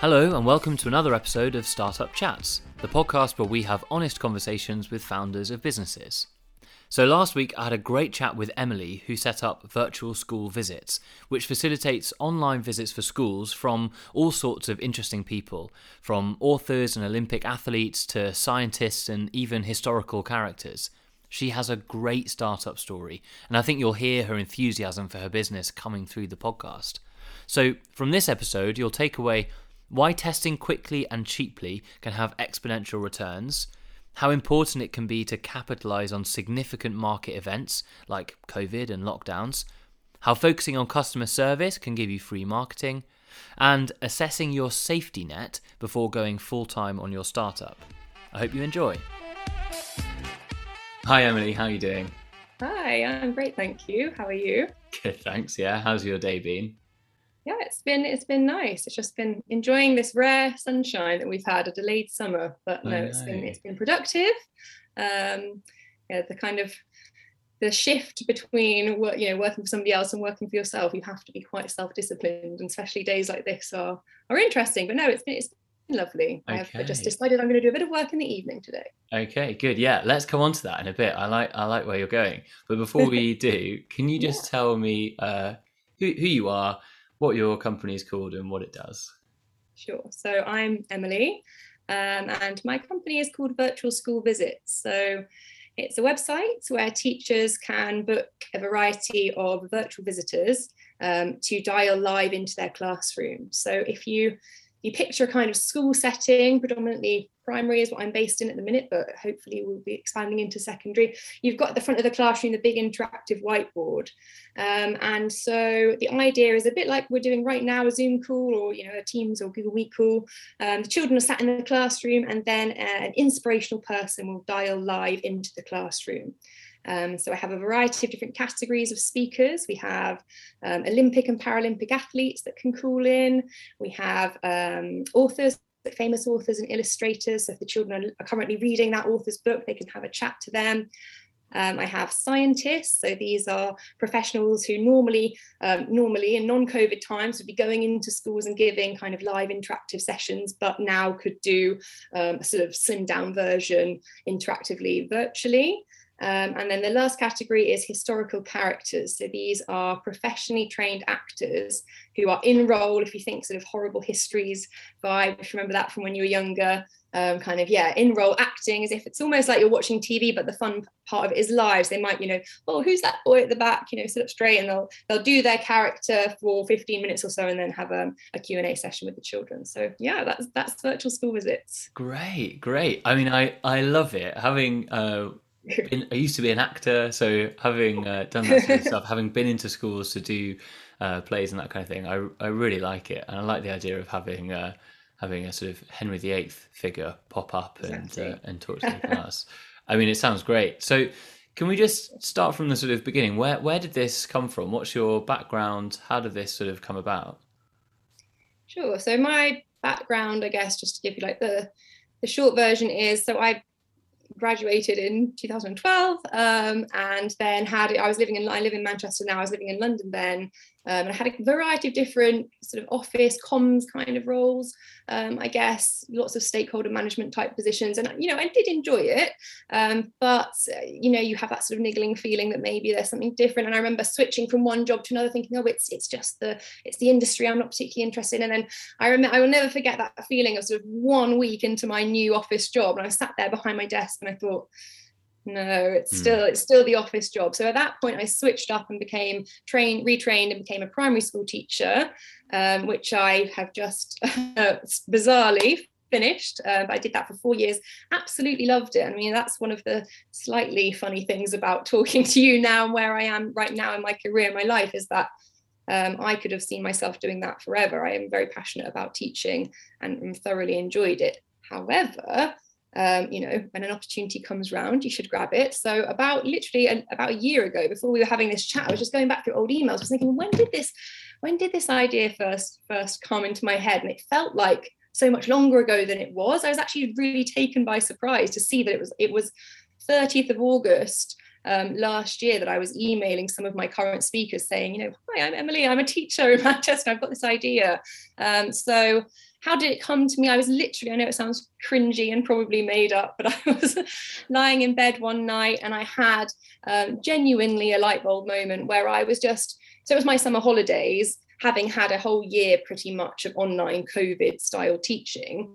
Hello, and welcome to another episode of Startup Chats, the podcast where we have honest conversations with founders of businesses. So, last week I had a great chat with Emily, who set up Virtual School Visits, which facilitates online visits for schools from all sorts of interesting people, from authors and Olympic athletes to scientists and even historical characters. She has a great startup story, and I think you'll hear her enthusiasm for her business coming through the podcast. So, from this episode, you'll take away why testing quickly and cheaply can have exponential returns, how important it can be to capitalize on significant market events like COVID and lockdowns, how focusing on customer service can give you free marketing, and assessing your safety net before going full time on your startup. I hope you enjoy. Hi Emily, how are you doing? Hi, I'm great, thank you. How are you? Good, thanks. Yeah, how's your day been? Yeah, it's been it's been nice. It's just been enjoying this rare sunshine that we've had a delayed summer, but no, it's been it's been productive. Um, yeah, the kind of the shift between what you know working for somebody else and working for yourself, you have to be quite self-disciplined, and especially days like this are are interesting. But no, it's been it's been lovely. Okay. I've just decided I'm going to do a bit of work in the evening today. Okay, good. Yeah, let's come on to that in a bit. I like I like where you're going. But before we do, can you just yeah. tell me uh, who who you are? What your company is called and what it does. Sure. So I'm Emily, um, and my company is called Virtual School Visits. So it's a website where teachers can book a variety of virtual visitors um, to dial live into their classroom. So if you you picture a kind of school setting, predominantly primary is what I'm based in at the minute, but hopefully we'll be expanding into secondary. You've got the front of the classroom the big interactive whiteboard. Um, and so the idea is a bit like we're doing right now, a Zoom call or you know a Teams or Google Meet call. Um, the children are sat in the classroom and then uh, an inspirational person will dial live into the classroom. Um, so I have a variety of different categories of speakers. We have um, Olympic and Paralympic athletes that can call in. We have um, authors famous authors and illustrators. So if the children are currently reading that author's book, they can have a chat to them. Um, I have scientists, so these are professionals who normally, um, normally in non-COVID times would be going into schools and giving kind of live interactive sessions, but now could do um, a sort of slimmed down version interactively virtually. Um, and then the last category is historical characters. So these are professionally trained actors who are in role, if you think sort of horrible histories vibe, if you remember that from when you were younger, um, kind of, yeah, in role acting as if it's almost like you're watching TV, but the fun part of it is live. They might, you know, oh, who's that boy at the back, you know, sit up straight and they'll, they'll do their character for 15 minutes or so and then have um, a Q&A session with the children. So yeah, that's, that's virtual school visits. Great, great. I mean, I, I love it. Having, uh, been, I used to be an actor, so having uh, done that sort of stuff, having been into schools to do uh, plays and that kind of thing, I, I really like it, and I like the idea of having uh, having a sort of Henry VIII figure pop up and uh, and talk to the class. I mean, it sounds great. So, can we just start from the sort of beginning? Where where did this come from? What's your background? How did this sort of come about? Sure. So my background, I guess, just to give you like the the short version is so I graduated in 2012 um, and then had I was living in I live in Manchester now I was living in London then um, and I had a variety of different sort of office comms kind of roles um, I guess lots of stakeholder management type positions. And you know I did enjoy it um, but uh, you know you have that sort of niggling feeling that maybe there's something different. And I remember switching from one job to another thinking oh it's it's just the it's the industry I'm not particularly interested in. And then I remember I will never forget that feeling of sort of one week into my new office job and I sat there behind my desk and I thought no it's mm. still it's still the office job so at that point i switched up and became trained retrained and became a primary school teacher um, which i have just uh, bizarrely finished uh, but i did that for four years absolutely loved it i mean that's one of the slightly funny things about talking to you now and where i am right now in my career my life is that um, I could have seen myself doing that forever. I am very passionate about teaching and, and thoroughly enjoyed it. However, um, you know, when an opportunity comes round, you should grab it. So about literally about a year ago, before we were having this chat, I was just going back through old emails, I was thinking, when did this, when did this idea first first come into my head? And it felt like so much longer ago than it was. I was actually really taken by surprise to see that it was it was 30th of August um, last year that I was emailing some of my current speakers saying, you know, hi, I'm Emily, I'm a teacher in Manchester, I've got this idea. Um, so how did it come to me? I was literally, I know it sounds cringy and probably made up, but I was lying in bed one night and I had um, genuinely a light bulb moment where I was just, so it was my summer holidays, having had a whole year pretty much of online COVID style teaching.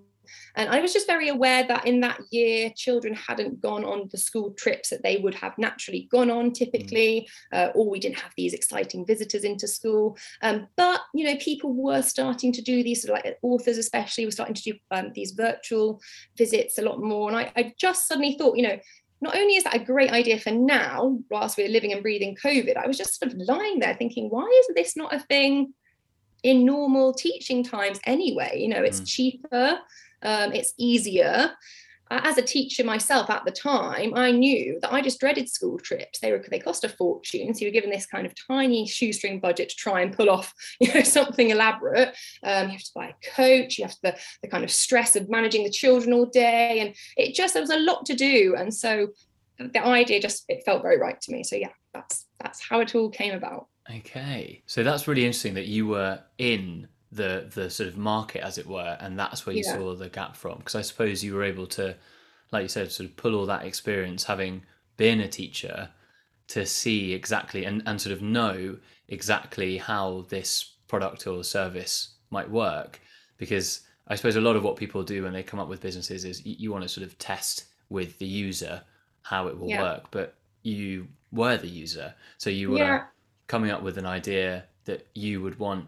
And I was just very aware that in that year, children hadn't gone on the school trips that they would have naturally gone on typically, mm. uh, or we didn't have these exciting visitors into school. Um, but, you know, people were starting to do these, sort of like authors especially, were starting to do um, these virtual visits a lot more. And I, I just suddenly thought, you know, not only is that a great idea for now, whilst we're living and breathing COVID, I was just sort of lying there thinking, why isn't this not a thing in normal teaching times anyway? You know, it's mm. cheaper, um, it's easier. As a teacher myself at the time, I knew that I just dreaded school trips. They were they cost a fortune, so you're given this kind of tiny shoestring budget to try and pull off, you know, something elaborate. Um, you have to buy a coach. You have the the kind of stress of managing the children all day, and it just there was a lot to do. And so the idea just it felt very right to me. So yeah, that's that's how it all came about. Okay, so that's really interesting that you were in the the sort of market as it were and that's where you yeah. saw the gap from because i suppose you were able to like you said sort of pull all that experience having been a teacher to see exactly and, and sort of know exactly how this product or service might work because i suppose a lot of what people do when they come up with businesses is you, you want to sort of test with the user how it will yeah. work but you were the user so you were yeah. coming up with an idea that you would want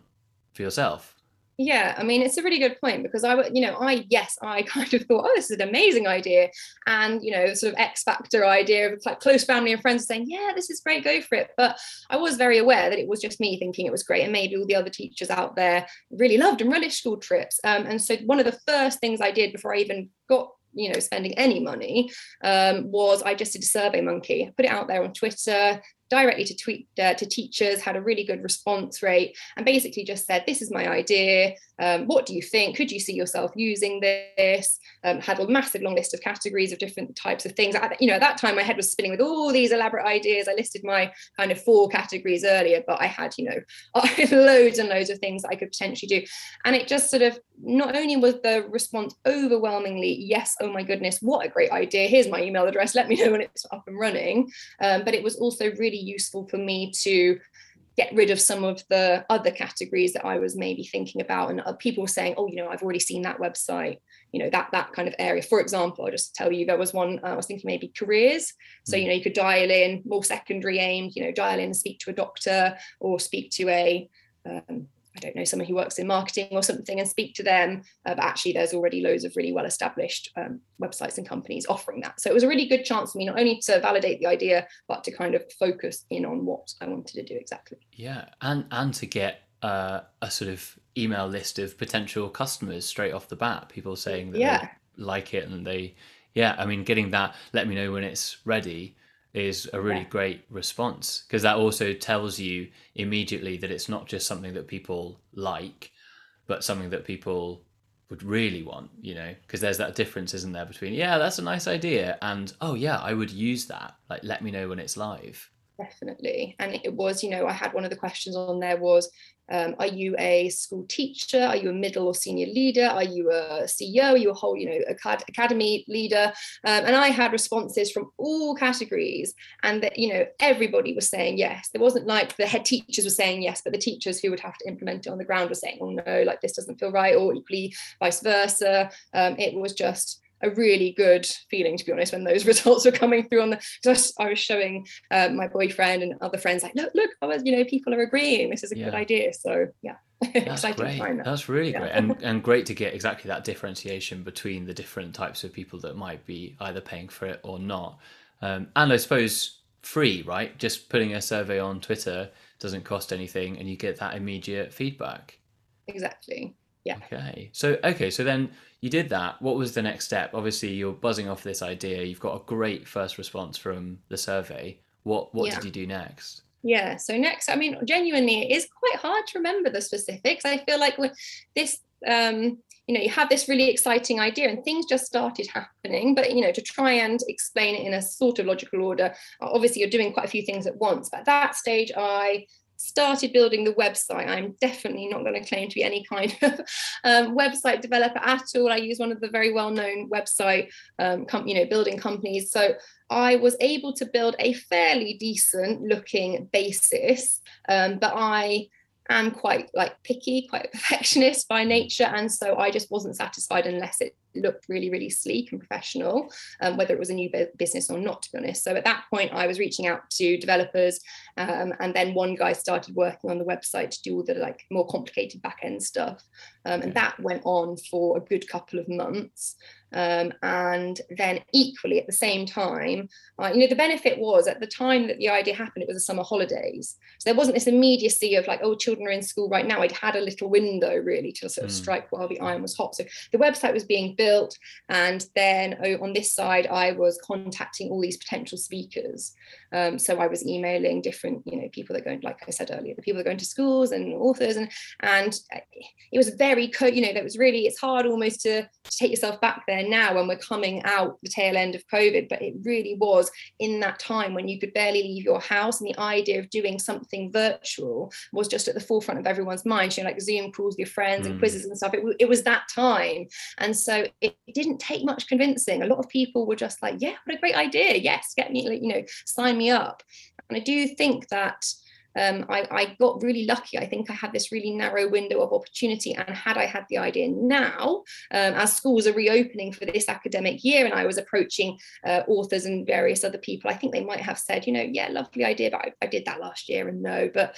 for yourself. Yeah i mean it's a really good point because i would, you know i yes i kind of thought oh this is an amazing idea. And you know sort of x factor idea of like close family and friends saying yeah this is great go for it. But i was very aware that it was just me thinking it was great and maybe all the other teachers out there really loved and relished school trips. Um, and so one of the first things i did before i even got you know spending any money um, was I just did a survey monkey put it out there on Twitter directly to tweet uh, to teachers had a really good response rate and basically just said this is my idea. Um, what do you think? Could you see yourself using this? Um, had a massive long list of categories of different types of things. You know at that time my head was spinning with all these elaborate ideas. I listed my kind of four categories earlier but i had you know loads and loads of things that i could potentially do. And it just sort of not only was the response overwhelmingly yes oh my goodness what a great idea. Here's my email address. Let me know when it's up and running um, but it was also really useful for me to get rid of some of the other categories that I was maybe thinking about. And people were saying, oh, you know, I've already seen that website, you know, that that kind of area. For example, I'll just tell you there was one, uh, I was thinking maybe careers. So, you know, you could dial in more secondary aimed, you know, dial in and speak to a doctor or speak to a um, I don't know, someone who works in marketing or something and speak to them. Uh, but actually, there's already loads of really well established um, websites and companies offering that. So it was a really good chance for me not only to validate the idea, but to kind of focus in on what I wanted to do exactly. Yeah, and and to get uh, a sort of email list of potential customers straight off the bat. People saying that yeah. they like it and they, yeah, I mean, getting that. Let me know when it's ready is a really yeah. great response because that also tells you immediately that it's not just something that people like but something that people would really want you know? Because there's that difference isn't there between yeah that's a nice idea and oh yeah i would use that. Like let me know when it's live definitely. And it was you know i had one of the questions on there was um, are you a school teacher? Are you a middle or senior leader? Are you a ceo are you a whole you know acad- academy leader? Um, and i had responses from all categories and that you know everybody was saying yes. There wasn't like the head teachers were saying yes but the teachers who would have to implement it on the ground were saying oh no like this doesn't feel right or equally vice versa. Um, it was just a really good feeling to be honest when those results were coming through on the because I, I, was showing uh, my boyfriend and other friends like look look I was you know people are agreeing. This is a yeah. good idea. So yeah. That's great. that. that's really yeah. great. And and great to get exactly that differentiation between the different types of people that might be either paying for it or not. Um, and I suppose free right? Just putting a survey on Twitter doesn't cost anything and you get that immediate feedback. Exactly yeah. Okay. So okay so then you did that. What was the next step? Obviously you're buzzing off this idea. You've got a great first response from the survey. What what yeah. did you do next? Yeah so next i mean genuinely it is quite hard to remember the specifics. I feel like with this um you know you have this really exciting idea and things just started happening but you know to try and explain it in a sort of logical order obviously you're doing quite a few things at once. But at that stage i started building the website, I'm definitely not going to claim to be any kind of um, website developer at all. I use one of the very well-known website, um, you know, building companies. So I was able to build a fairly decent looking basis, um, but I am quite like picky, quite perfectionist by nature, and so I just wasn't satisfied unless it looked really, really sleek and professional, um, whether it was a new business or not, to be honest. So at that point, I was reaching out to developers, um, and then one guy started working on the website to do all the like more complicated back end stuff, um, and that went on for a good couple of months. Um, and then equally at the same time, uh, you know, the benefit was at the time that the idea happened, it was the summer holidays. So there wasn't this immediacy of like, oh, children are in school right now. I'd had a little window really to sort of mm. strike while the iron was hot. So the website was being built. And then oh, on this side, I was contacting all these potential speakers. Um, so I was emailing different, you know, people that go, like I said earlier, the people that go into schools and authors, and and it was very, co- you know, that was really, it's hard almost to, to take yourself back there now when we're coming out the tail end of COVID, but it really was in that time when you could barely leave your house, and the idea of doing something virtual was just at the forefront of everyone's mind. You know, like Zoom calls with your friends mm. and quizzes and stuff. It, it was that time, and so it, it didn't take much convincing. A lot of people were just like, "Yeah, what a great idea! Yes, get me, you know, sign me up." And I do think that um, I, I, got really lucky. I think I had this really narrow window of opportunity. And had I had the idea now, um, as schools are reopening for this academic year, and I was approaching uh, authors and various other people, I think they might have said, you know, yeah, lovely idea, but I, I did that last year and no. But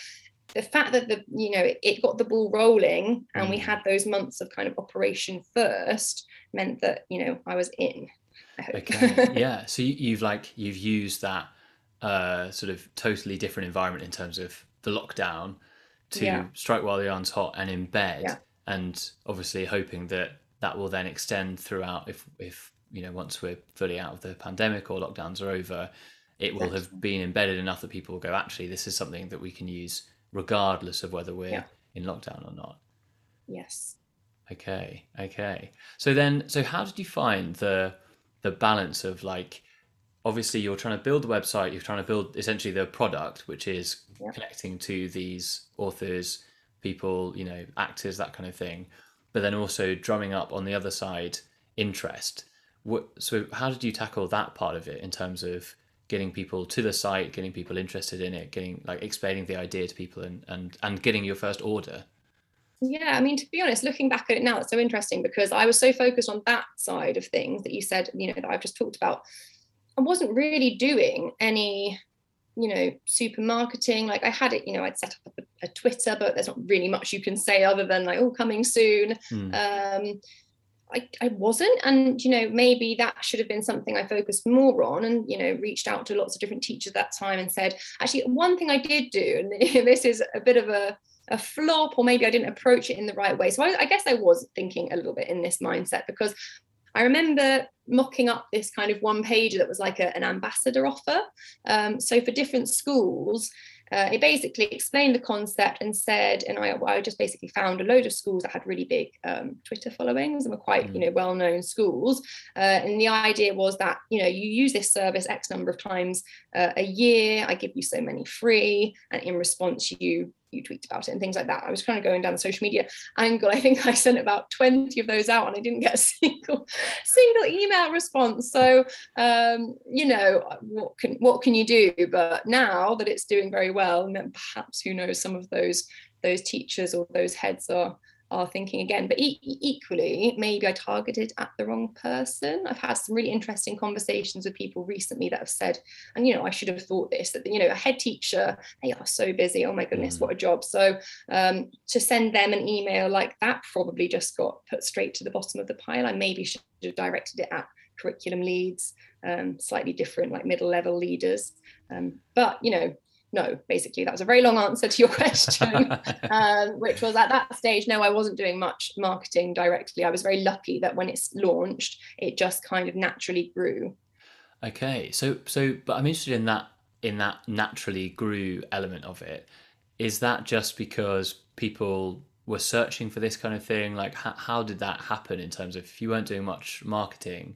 the fact that the you know it got the ball rolling and we mm. had those months of kind of operation first meant that you know I was in. I okay. yeah. So you, you've like you've used that uh, sort of totally different environment in terms of the lockdown to yeah. strike while the iron's hot and embed, yeah. and obviously hoping that that will then extend throughout if if you know once we're fully out of the pandemic or lockdowns are over it will have been embedded enough that people will go actually this is something that we can use regardless of whether we're yeah. in lockdown or not yes okay okay. So then so how did you find the the balance of like obviously you're trying to build the website you're trying to build essentially the product which is yeah. connecting to these authors people you know actors that kind of thing but then also drumming up on the other side interest. What, so how did you tackle that part of it in terms of getting people to the site getting people interested in it getting like explaining the idea to people and and, and getting your first order yeah, I mean, to be honest, looking back at it now, it's so interesting because I was so focused on that side of things that you said, you know, that I've just talked about I wasn't really doing any, you know, super marketing. Like I had it, you know, I'd set up a, a Twitter, but there's not really much you can say other than like, oh, coming soon. Mm. Um, I, I wasn't and you know maybe that should have been something i focused more on and you know reached out to lots of different teachers at that time and said actually one thing i did do and this is a bit of a a flop or maybe i didn't approach it in the right way so I, I guess i was thinking a little bit in this mindset because I remember mocking up this kind of one page that was like a, an ambassador offer. Um, so for different schools, uh, it basically explained the concept and said, and I, I, just basically found a load of schools that had really big um, Twitter followings and were quite, mm. you know, well-known schools. Uh, and the idea was that, you know, you use this service X number of times uh, a year. I give you so many free, and in response, you you tweet about it and things like that. I was kind of going down the social media angle. I think I sent about 20 of those out and I didn't get a single single email response. So um, you know, what can what can you do? But now that it's doing very well, and then perhaps who knows some of those those teachers or those heads are are thinking again. But e- equally, maybe I targeted at the wrong person. I've had some really interesting conversations with people recently that have said, and you know, I should have thought this that you know, a head teacher, they are so busy. Oh my goodness, mm. what a job! So um, to send them an email like that probably just got put straight to the bottom of the pile. I maybe should have directed it at curriculum leads, um, slightly different, like middle level leaders. Um, but you know, no basically that was a very long answer to your question um, which was at that stage no i wasn't doing much marketing directly. I was very lucky that when it's launched it just kind of naturally grew. Okay so so but i'm interested in that in that naturally grew element of it. Is that just because people were searching for this kind of thing? Like how, how did that happen in terms of if you weren't doing much marketing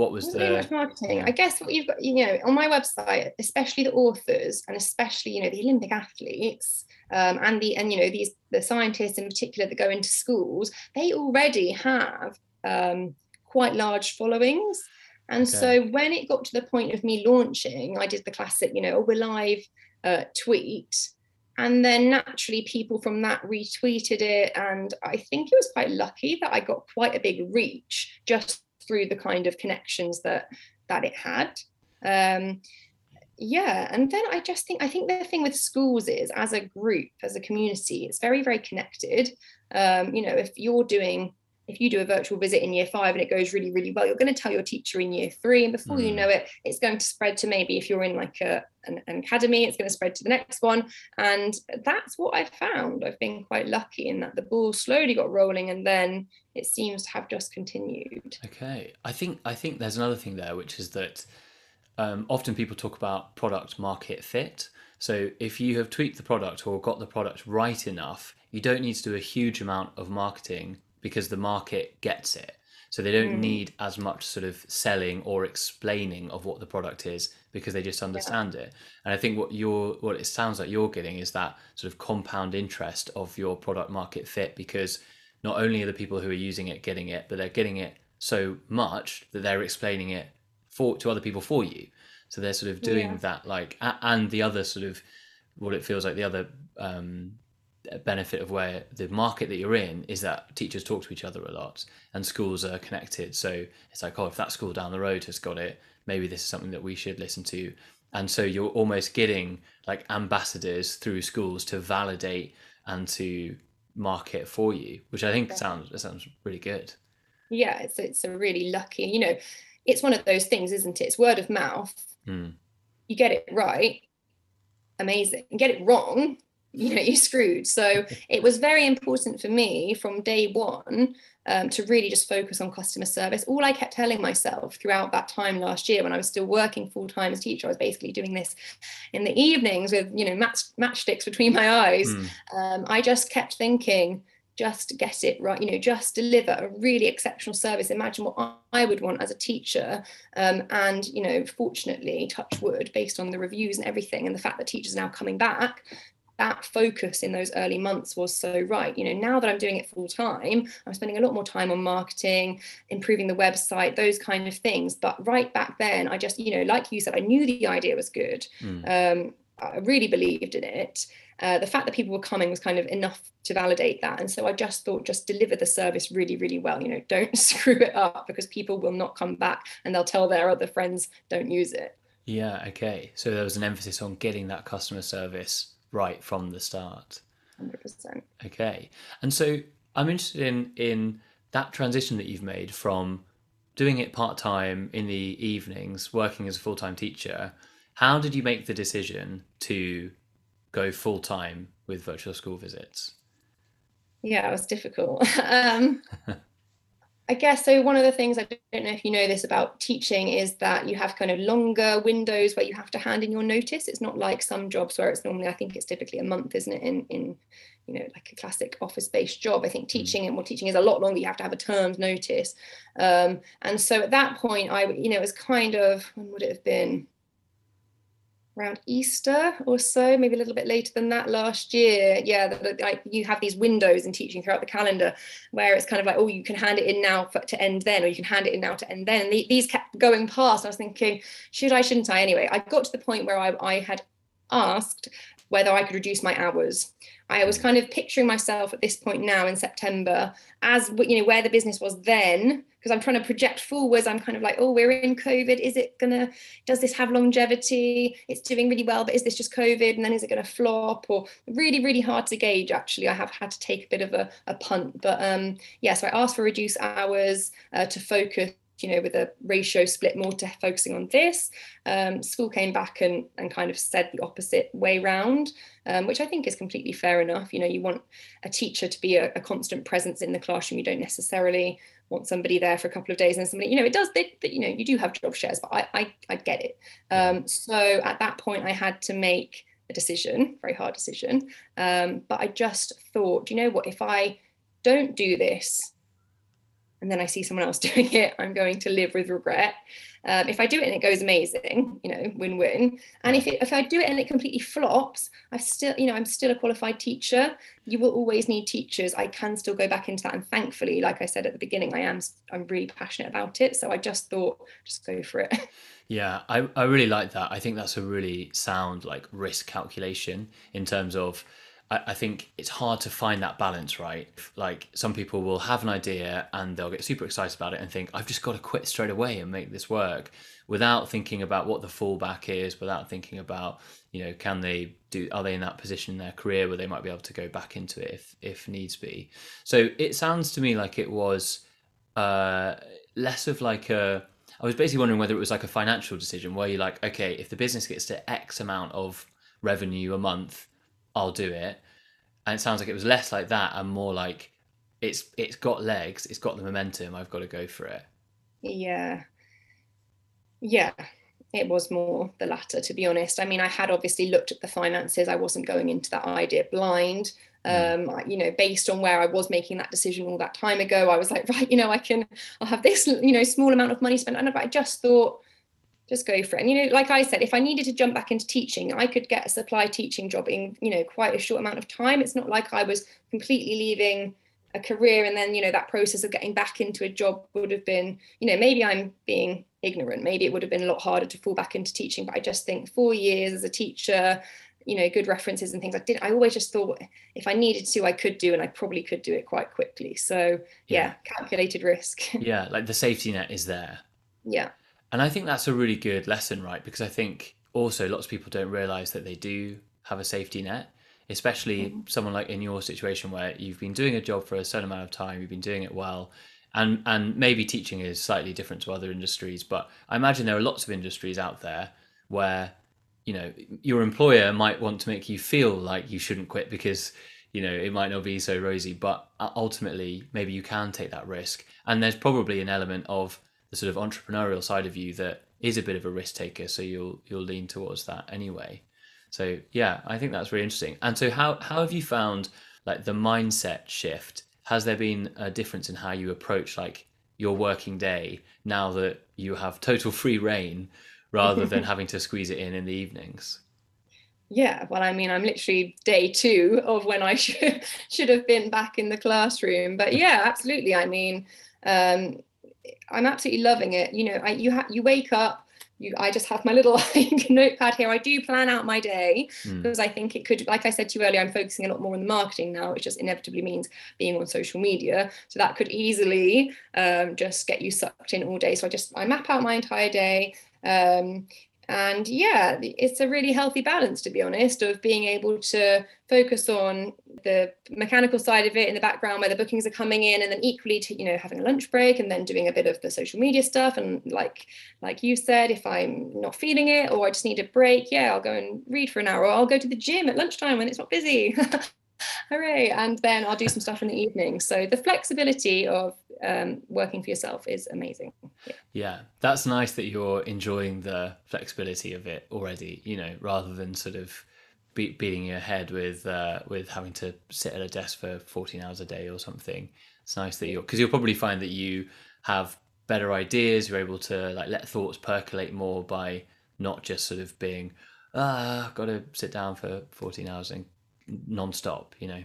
what was the much marketing? I guess what you've got, you know, on my website, especially the authors and especially you know the Olympic athletes um, and the and you know these the scientists in particular that go into schools, they already have um, quite large followings. And okay. so when it got to the point of me launching, I did the classic, you know, oh, we're live uh, tweet. And then naturally, people from that retweeted it. And I think it was quite lucky that I got quite a big reach just through the kind of connections that that it had. Um, yeah and then i just think i think the thing with schools is as a group as a community it's very very connected um, you know if you're doing if you do a virtual visit in year five and it goes really really well you're going to tell your teacher in year three and before mm. you know it it's going to spread to maybe if you're in like a, an, an, academy it's going to spread to the next one and that's what i've found i've been quite lucky in that the ball slowly got rolling and then it seems to have just continued okay i think i think there's another thing there which is that um, often people talk about product market fit. So if you have tweaked the product or got the product right enough, you don't need to do a huge amount of marketing because the market gets it. So they don't mm. need as much sort of selling or explaining of what the product is because they just understand yeah. it. And I think what you're what it sounds like you're getting is that sort of compound interest of your product market fit because not only are the people who are using it getting it, but they're getting it so much that they're explaining it for to other people for you. So they're sort of doing yeah. that, like, and the other sort of what it feels like the other um, benefit of where the market that you're in is that teachers talk to each other a lot and schools are connected. So it's like, oh, if that school down the road has got it, maybe this is something that we should listen to. And so you're almost getting like ambassadors through schools to validate and to market for you, which I think sounds sounds really good. Yeah, it's it's a really lucky, you know, it's one of those things, isn't it? It's word of mouth. Mm. You get it right, amazing. get it wrong, you know, you're screwed. So it was very important for me from day one um, to really just focus on customer service. All I kept telling myself throughout that time last year when I was still working full time as teacher, I was basically doing this in the evenings with, you know, match, matchsticks between my eyes. Mm. Um, I just kept thinking, just get it right you know just deliver a really exceptional service imagine what i would want as a teacher um, and you know fortunately touch wood based on the reviews and everything and the fact that teachers are now coming back that focus in those early months was so right you know now that i'm doing it full time i'm spending a lot more time on marketing improving the website those kind of things but right back then i just you know like you said i knew the idea was good mm. um, i really believed in it uh, the fact that people were coming was kind of enough to validate that. And so I just thought, just deliver the service really, really well. You know, don't screw it up because people will not come back and they'll tell their other friends, don't use it. Yeah. Okay. So there was an emphasis on getting that customer service right from the start. 100%. Okay. And so I'm interested in in that transition that you've made from doing it part time in the evenings, working as a full time teacher. How did you make the decision to go full time with virtual school visits? Yeah, it was difficult. um, I guess so. One of the things I don't know if you know this about teaching is that you have kind of longer windows where you have to hand in your notice. It's not like some jobs where it's normally, I think it's typically a month, isn't it? In in you know like a classic office-based job. I think hmm. teaching and well, teaching is a lot longer. You have to have a term's notice. Um, and so at that point, I you know it was kind of when would it have been? Around Easter or so, maybe a little bit later than that last year. Yeah, like you have these windows in teaching throughout the calendar where it's kind of like, oh, you can hand it in now for, to end then, or you can hand it in now to end then. And these kept going past. I was thinking, should I, shouldn't I? Anyway, I got to the point where I, I had asked whether I could reduce my hours. I was kind of picturing myself at this point now in September as you know where the business was then because I'm trying to project forwards. I'm kind of like, oh, we're in COVID. Is it gonna? Does this have longevity? It's doing really well, but is this just COVID? And then is it to flop? Or really, really hard to gauge. Actually, I have had to take a bit of a, a punt. But um, yeah, so I asked for reduced hours uh, to focus you know, with a ratio split more to focusing on this. Um, school came back and, and kind of said the opposite way round, um, which I think is completely fair enough. You know, you want a teacher to be a, a, constant presence in the classroom. You don't necessarily want somebody there for a couple of days and somebody, you know, it does, that you know, you do have job shares, but I, I, I get it. Um, so at that point, I had to make a decision, very hard decision. Um, but I just thought, you know what, if I don't do this, and then I see someone else doing it, I'm going to live with regret. Um, if I do it and it goes amazing, you know, win-win. And if it, if I do it and it completely flops, I still, you know, I'm still a qualified teacher. You will always need teachers. I can still go back into that, and thankfully, like I said at the beginning, I am I'm really passionate about it. So I just thought, just go for it. Yeah, I, I really like that. I think that's a really sound like risk calculation in terms of I, I think it's hard to find that balance, right? Like some people will have an idea and they'll get super excited about it and think, I've just got to quit straight away and make this work without thinking about what the fallback is, without thinking about, you know, can they do are they in that position in their career where they might be able to go back into it if if needs be. So it sounds to me like it was uh less of like a I was basically wondering whether it was like a financial decision where you're like, okay, if the business gets to X amount of revenue a month, I'll do it. And it sounds like it was less like that and more like it's it's got legs, it's got the momentum, I've got to go for it. Yeah. Yeah. It was more the latter, to be honest. I mean, I had obviously looked at the finances. I wasn't going into that idea blind. Hmm. Um, you know, based on where I was making that decision all that time ago, I was like, right, you know, I can, I'll have this, you know, small amount of money spent. And I just thought, just go for it. And you know, like I said, if I needed to jump back into teaching, I could get a supply teaching job in you know quite a short amount of time. It's not like I was completely leaving a career and then you know that process of getting back into a job would have been you know maybe I'm being ignorant. Maybe it would have been a lot harder to fall back into teaching. But I just think four years as a teacher, you know, good references and things. I did. I always just thought if I needed to, I could do, and I probably could do it quite quickly. So yeah, yeah calculated risk. yeah, like the safety net is there. Yeah. And I think that's a really good lesson, right? Because I think also lots of people don't realize that they do have a safety net, especially mm-hmm. someone like in your situation where you've been doing a job for a certain amount of time, you've been doing it well. And, and maybe teaching is slightly different to other industries, but I imagine there are lots of industries out there where you know your employer might want to make you feel like you shouldn't quit because you know it might not be so rosy but ultimately maybe you can take that risk and there's probably an element of the sort of entrepreneurial side of you that is a bit of a risk taker so you'll you'll lean towards that anyway. So yeah i think that's really interesting. And so how how have you found like the mindset shift? Has there been a difference in how you approach like your working day now that you have total free reign rather than having to squeeze it in in the evenings? Yeah well i mean i'm literally day two of when i should should have been back in the classroom. But yeah absolutely. I mean um, I'm absolutely loving it. You know, I, you ha- you wake up, you, I just have my little like, notepad here. I do plan out my day mm. because I think it could, like I said to you earlier, I'm focusing a lot more on the marketing now, which just inevitably means being on social media. So that could easily um, just get you sucked in all day. So I just I map out my entire day. Um, and yeah it's a really healthy balance to be honest of being able to focus on the mechanical side of it in the background where the bookings are coming in and then equally to you know having a lunch break and then doing a bit of the social media stuff. And like like you said if i'm not feeling it or i just need a break yeah i'll go and read for an hour or i'll go to the gym at lunchtime when it's not busy hooray. And then i'll do some stuff in the evening. So the flexibility of um, working for yourself is amazing. Yeah. yeah that's nice that you're enjoying the flexibility of it already you know rather than sort of be- beating your head with uh, with having to sit at a desk for 14 hours a day or something. It's nice that you're because you'll probably find that you have better ideas you're able to like let thoughts percolate more by not just sort of being ah got to sit down for 14 hours and non-stop you know?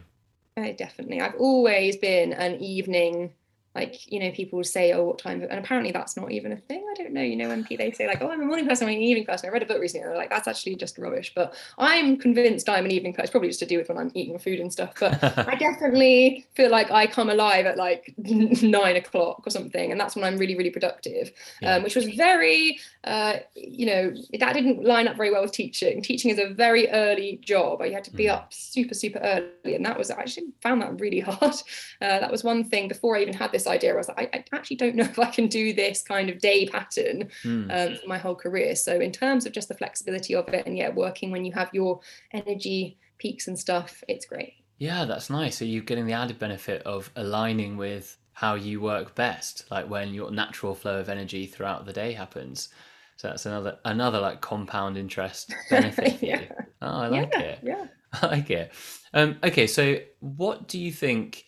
Uh, definitely. I've always been an evening like you know people would say oh what time and apparently that's not even a thing. I don't know you know when they say like oh i'm a morning person i'm an evening person. I read a book recently and they're like that's actually just rubbish. But i'm convinced i'm an evening person. It's probably just to do with when i'm eating food and stuff. But i definitely feel like i come alive at like nine o'clock or something and that's when i'm really really productive yeah. um, which was very uh, you know that didn't line up very well with teaching. Teaching is a very early job. You had to be mm. up super super early and that was I actually found that really hard. Uh, that was one thing. Before i even had this this idea. I was like, I, I, actually don't know if I can do this kind of day pattern mm. um, for my whole career. So in terms of just the flexibility of it, and yeah, working when you have your energy peaks and stuff, it's great. Yeah, that's nice. So you're getting the added benefit of aligning with how you work best, like when your natural flow of energy throughout the day happens. So that's another another like compound interest benefit for yeah. you. Oh, I like yeah, it. Yeah. I like it. Um, okay, so what do you think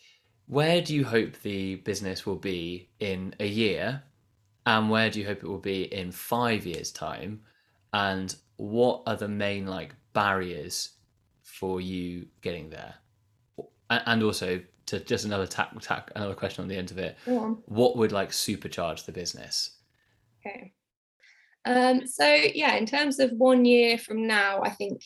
where do you hope the business will be in a year? And where do you hope it will be in five years' time? And what are the main like barriers for you getting there? And also to just another tack, tack another question on the end of it. What would like supercharge the business? Okay. Um, so yeah, in terms of one year from now, I think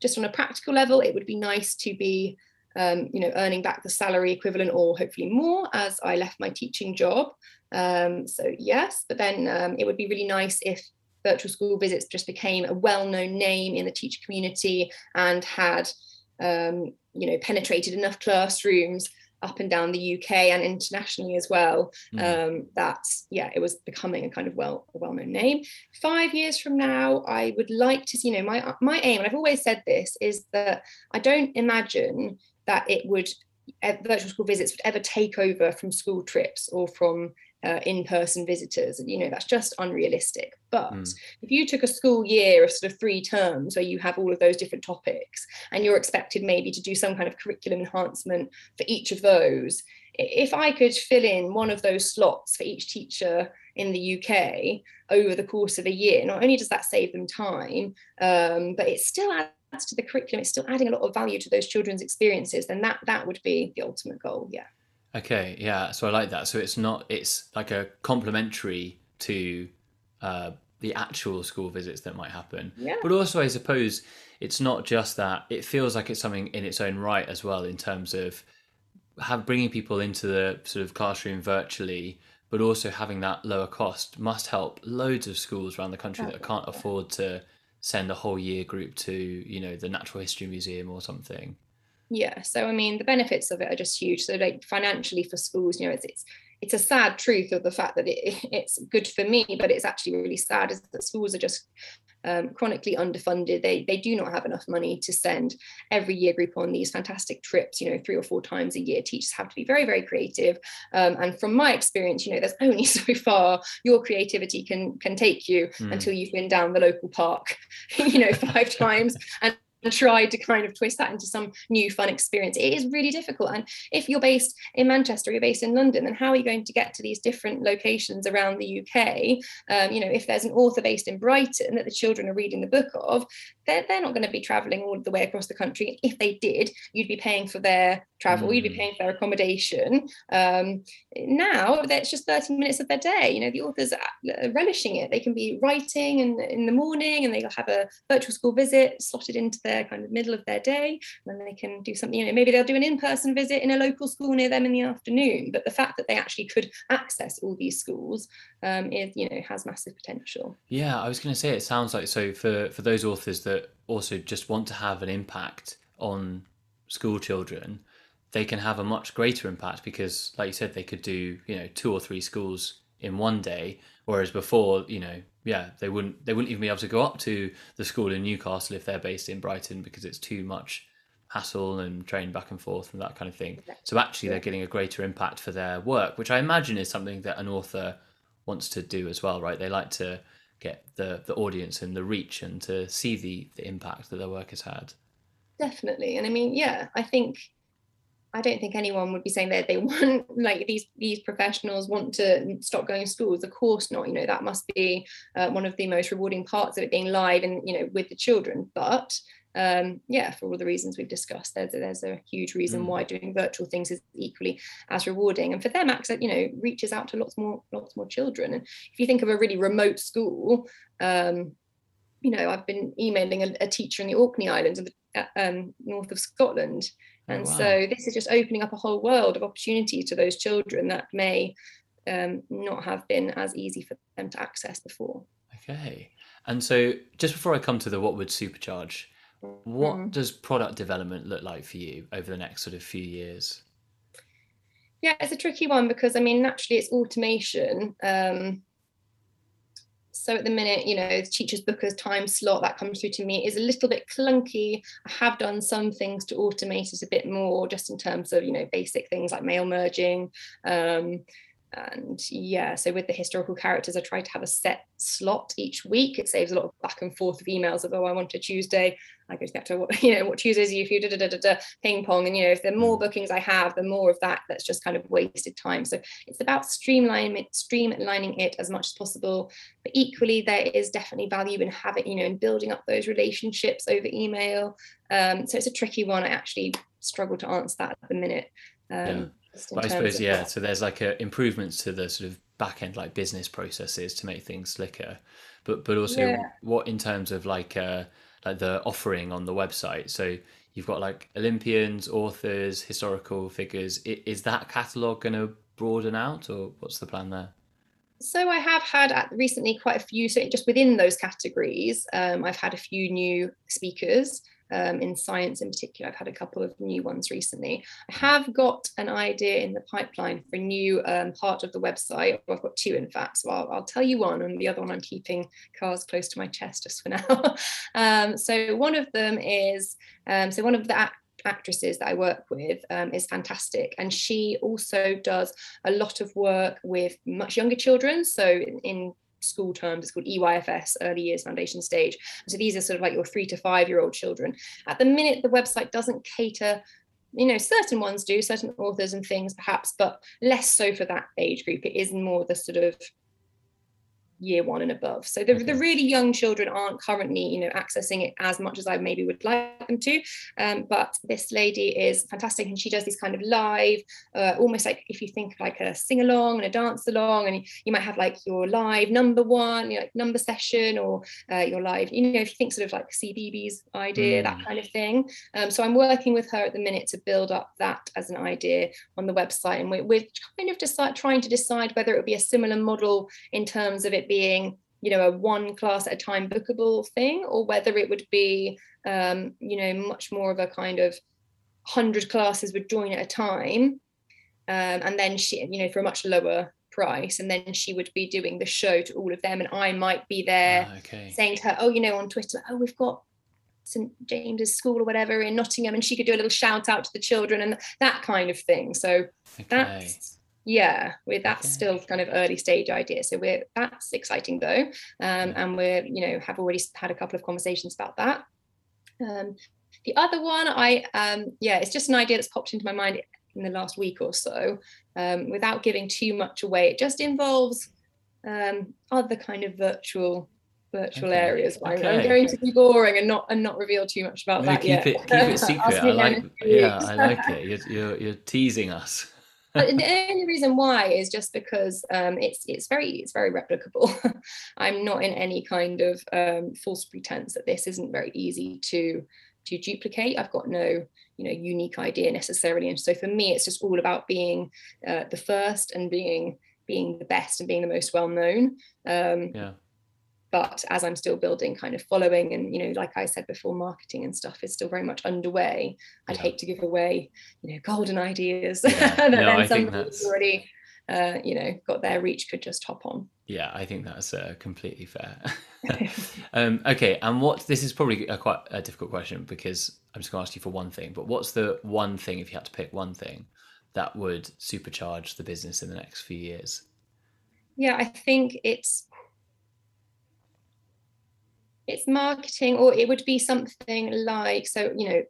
just on a practical level, it would be nice to be, um, you know, earning back the salary equivalent or hopefully more as I left my teaching job. Um, so yes, but then um, it would be really nice if virtual school visits just became a well-known name in the teacher community and had, um, you know, penetrated enough classrooms up and down the UK and internationally as well. Mm. Um, that yeah, it was becoming a kind of well a well-known name. Five years from now, I would like to see. You know, my my aim, and I've always said this, is that I don't imagine that it would virtual school visits would ever take over from school trips or from uh, in-person visitors and you know that's just unrealistic but mm. if you took a school year of sort of three terms where you have all of those different topics and you're expected maybe to do some kind of curriculum enhancement for each of those if i could fill in one of those slots for each teacher in the uk over the course of a year not only does that save them time um, but it still adds to the curriculum it's still adding a lot of value to those children's experiences then that that would be the ultimate goal yeah Okay, yeah. So I like that. So it's not. It's like a complementary to uh, the actual school visits that might happen. Yeah. But also, I suppose it's not just that. It feels like it's something in its own right as well, in terms of have bringing people into the sort of classroom virtually, but also having that lower cost must help loads of schools around the country that can't afford to send a whole year group to you know the Natural History Museum or something? Yeah so i mean the benefits of it are just huge. So like financially for schools you know it's it's it's a sad truth of the fact that it, it's good for me but it's actually really sad is that schools are just um, chronically underfunded. They they do not have enough money to send every year group on these fantastic trips you know three or four times a year. Teachers have to be very very creative. Um, and from my experience you know there's only so far your creativity can can take you mm. until you've been down the local park you know five times. And tried to kind of twist that into some new fun experience. It is really difficult. And if you're based in Manchester, you're based in London, then how are you going to get to these different locations around the UK? Um, you know, if there's an author based in Brighton that the children are reading the book of, they're, they're not going to be traveling all the way across the country. If they did, you'd be paying for their travel, mm. you'd be mm. paying for their accommodation. Um, now it's just 30 minutes of their day. You know, the authors are relishing it. They can be writing in, in the morning and they'll have a virtual school visit slotted into their kind of middle of their day. And they can do something, you know, maybe they'll do an in-person visit in a local school near them in the afternoon. But the fact that they actually could access all these schools um, is, you know, has massive potential. Yeah, I was going to say, it sounds like, so for, for those authors that also just want to have an impact on school children, they can have a much greater impact because, like you said, they could do you know two or three schools in one day, whereas before, you know, yeah, they wouldn't they wouldn't even be able to go up to the school in Newcastle if they're based in Brighton because it's too much hassle and train back and forth and that kind of thing. So actually, they're getting a greater impact for their work, which I imagine is something that an author wants to do as well, right? They like to get the the audience and the reach and to see the the impact that their work has had. Definitely, and I mean, yeah, I think I don't think anyone would be saying that they want like these these professionals want to stop going to schools. Of course not. You know that must be uh, one of the most rewarding parts of it being live and you know with the children. But um, yeah, for all the reasons we've discussed, there's a, there's a huge reason mm. why doing virtual things is equally as rewarding. And for them, access you know reaches out to lots more lots more children. And if you think of a really remote school. Um, you know, I've been emailing a, a teacher in the Orkney Islands, uh, um, north of Scotland, Oh, and oh, wow. so this is just opening up a whole world of opportunity to those children that may um, not have been as easy for them to access before. Okay. And so just before I come to the what would supercharge, what mm. does product development look like for you over the next sort of few years? Yeah, it's a tricky one because I mean, naturally, it's automation. Um, so at the minute, you know, the teacher's booker's time slot that comes through to me is a little bit clunky. I have done some things to automate it a bit more, just in terms of, you know, basic things like mail merging. Um, and yeah, so with the historical characters, I try to have a set slot each week. It saves a lot of back and forth of emails of, oh, I want a Tuesday. I go back to what, you know, what Tuesdays are you, da, da, da, da, ping pong. And, you know, if the more mm. bookings I have, the more of that that's just kind of wasted time. So it's about streamlining it, streamlining it as much as possible. But equally, there is definitely value in having, you know, in building up those relationships over email. Um, so it's a tricky one. I actually struggle to answer that at the minute. Um, yeah but I suppose yeah. So there's like a, improvements to the sort of back end like business processes to make things slicker, but but also yeah. what in terms of like uh like the offering on the website. So you've got like Olympians, authors, historical figures. Is that catalog going to broaden out, or what's the plan there? So I have had recently quite a few. So just within those categories, um, I've had a few new speakers um, in science in particular. I've had a couple of new ones recently. I have got an idea in the pipeline for a new um, part of the website. I've got two, in fact. So I'll, I'll, tell you one, and the other one I'm keeping close to my chest just for now. um, so one of them is um, so one of the act- actresses that I work with um, is fantastic. And she also does a lot of work with much younger children. So in, in school terms. It's called EYFS, Early Years Foundation Stage. So these are sort of like your three to five year old children. At the minute, the website doesn't cater you know certain ones do certain authors and things perhaps but less so for that age group it is more the sort of year one and above. So the, okay. the really young children aren't currently, you know, accessing it as much as I maybe would like them to. Um, but this lady is fantastic and she does these kind of live, uh, almost like if you think like a sing along and a dance along, and you might have like your live number one, you know, like number session, or uh, your live, you know, if you think sort of like CBeebies idea, mm. that kind of thing. Um, so I'm working with her at the minute to build up that as an idea on the website, and we're, we're kind of decide, trying to decide whether it would be a similar model in terms of it being you know a one class at a time bookable thing or whether it would be um, you know much more of a kind of 100 classes would join at a time um, and then she you know for a much lower price and then she would be doing the show to all of them and i might be there ah, okay. saying to her oh you know on twitter oh we've got st james's school or whatever in nottingham and she could do a little shout out to the children and that kind of thing so okay. that's yeah we're that's okay. still kind of early stage idea so we're that's exciting though um, and we're you know have already had a couple of conversations about that um, the other one i um, yeah it's just an idea that's popped into my mind in the last week or so um, without giving too much away it just involves um, other kind of virtual virtual okay. areas. Okay. I'm going to be boring and not and not reveal too much about no, that keep yet. It, keep it secret. I like, yeah, I like it. You're, you're, you're teasing us but the only reason why is just because um, it's it's very it's very replicable. I'm not in any kind of um, false pretense that this isn't very easy to to duplicate. I've got no you know unique idea necessarily, and so for me, it's just all about being uh, the first and being being the best and being the most well known. Um, yeah but as i'm still building kind of following and you know like i said before marketing and stuff is still very much underway i'd yeah. hate to give away you know golden ideas yeah. that no, then somebody who's already uh, you know got their reach could just hop on yeah i think that's uh, completely fair um, okay and what this is probably a quite a difficult question because i'm just going to ask you for one thing but what's the one thing if you had to pick one thing that would supercharge the business in the next few years yeah i think it's it's marketing or it would be something like so you know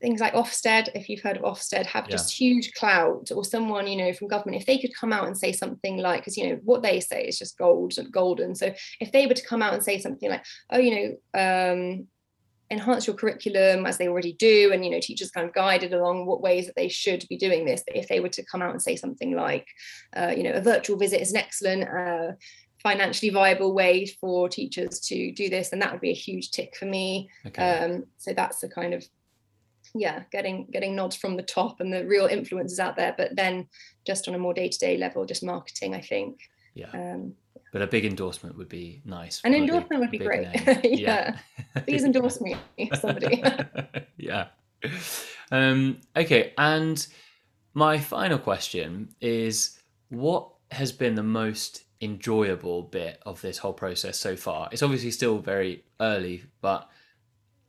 things like Ofsted, if you've heard of Ofsted, have yeah. just huge clout, or someone, you know, from government, if they could come out and say something like, because you know, what they say is just gold and golden. So if they were to come out and say something like, oh, you know, um, enhance your curriculum as they already do, and you know, teachers kind of guided along what ways that they should be doing this. But if they were to come out and say something like, uh, you know, a virtual visit is an excellent uh, financially viable way for teachers to do this and that would be a huge tick for me. Okay. um, so that's the kind of yeah getting getting nods from the top and the real influences out there but then just on a more day-to-day level just marketing i think. Yeah. Um, but a big endorsement would be nice. An endorsement big, would be great. yeah, yeah. please endorse me somebody. Yeah. Um, okay and my final question is what has been the most enjoyable bit of this whole process so far? It's obviously still very early, but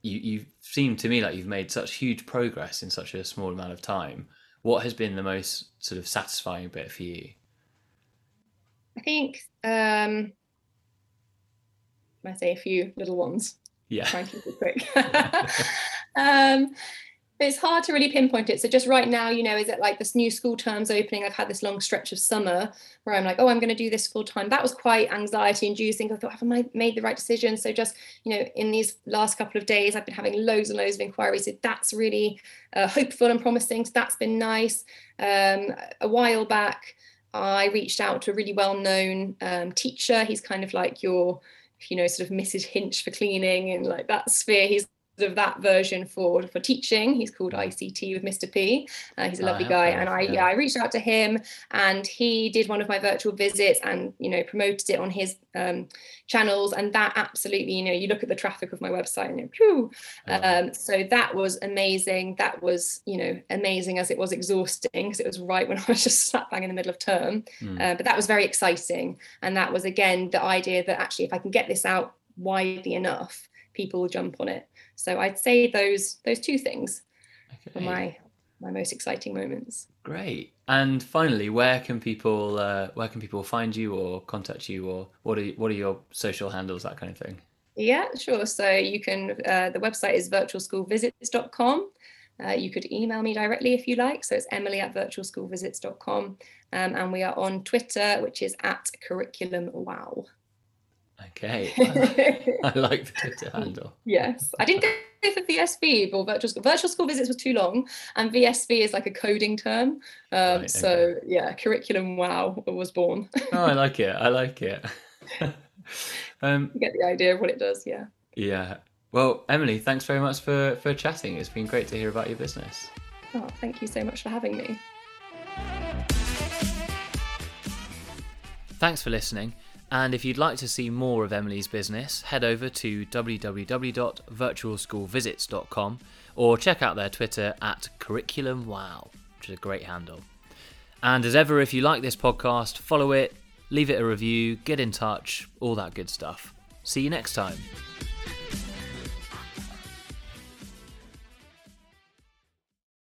you you seem to me like you've made such huge progress in such a small amount of time. what has been the most sort of satisfying bit for you? I think um, I say a few little ones. Yeah. Try and keep it quick. um, it's hard to really pinpoint it. So just right now, you know, is it like this new school terms opening? I've had this long stretch of summer where I'm like, oh, I'm going to do this full time. That was quite anxiety inducing. I thought, have I made the right decision? So just, you know, in these last couple of days, I've been having loads and loads of inquiries. So that's really uh, hopeful and promising. So that's been nice. Um, a while back, I reached out to a really well-known um, teacher. He's kind of like your, you know, sort of Mrs. Hinch for cleaning and like that sphere. He's of that version for for teaching. He's called mm. ICT with Mr. P. Uh, he's a lovely guy, and I yeah. yeah. I reached out to him, and he did one of my virtual visits, and you know promoted it on his um, channels, and that absolutely you know you look at the traffic of my website and you um, so that was amazing. That was you know amazing as it was exhausting because it was right when I was just slap bang in the middle of term, mm. uh, but that was very exciting, and that was again the idea that actually if I can get this out widely enough, people will jump on it. So I'd say those those two things okay. are my my most exciting moments. Great. And finally, where can people uh, where can people find you or contact you or what are what are your social handles that kind of thing? Yeah, sure. So you can uh, the website is virtualschoolvisits.com. Uh, you could email me directly if you like. So it's emily at virtualschoolvisits.com. Um, and we are on Twitter, which is at curriculum wow. Okay, I like the Twitter handle. Yes, I didn't go for VSV or virtual school. Virtual school visits was too long, and VSV is like a coding term. Um, right, so okay. yeah, curriculum wow was born. oh, I like it. I like it. um, you get the idea of what it does. Yeah. Yeah. Well, Emily, thanks very much for for chatting. It's been great to hear about your business. Oh, thank you so much for having me. Thanks for listening. And if you'd like to see more of Emily's business, head over to www.virtualschoolvisits.com or check out their Twitter at curriculumwow, which is a great handle. And as ever, if you like this podcast, follow it, leave it a review, get in touch, all that good stuff. See you next time.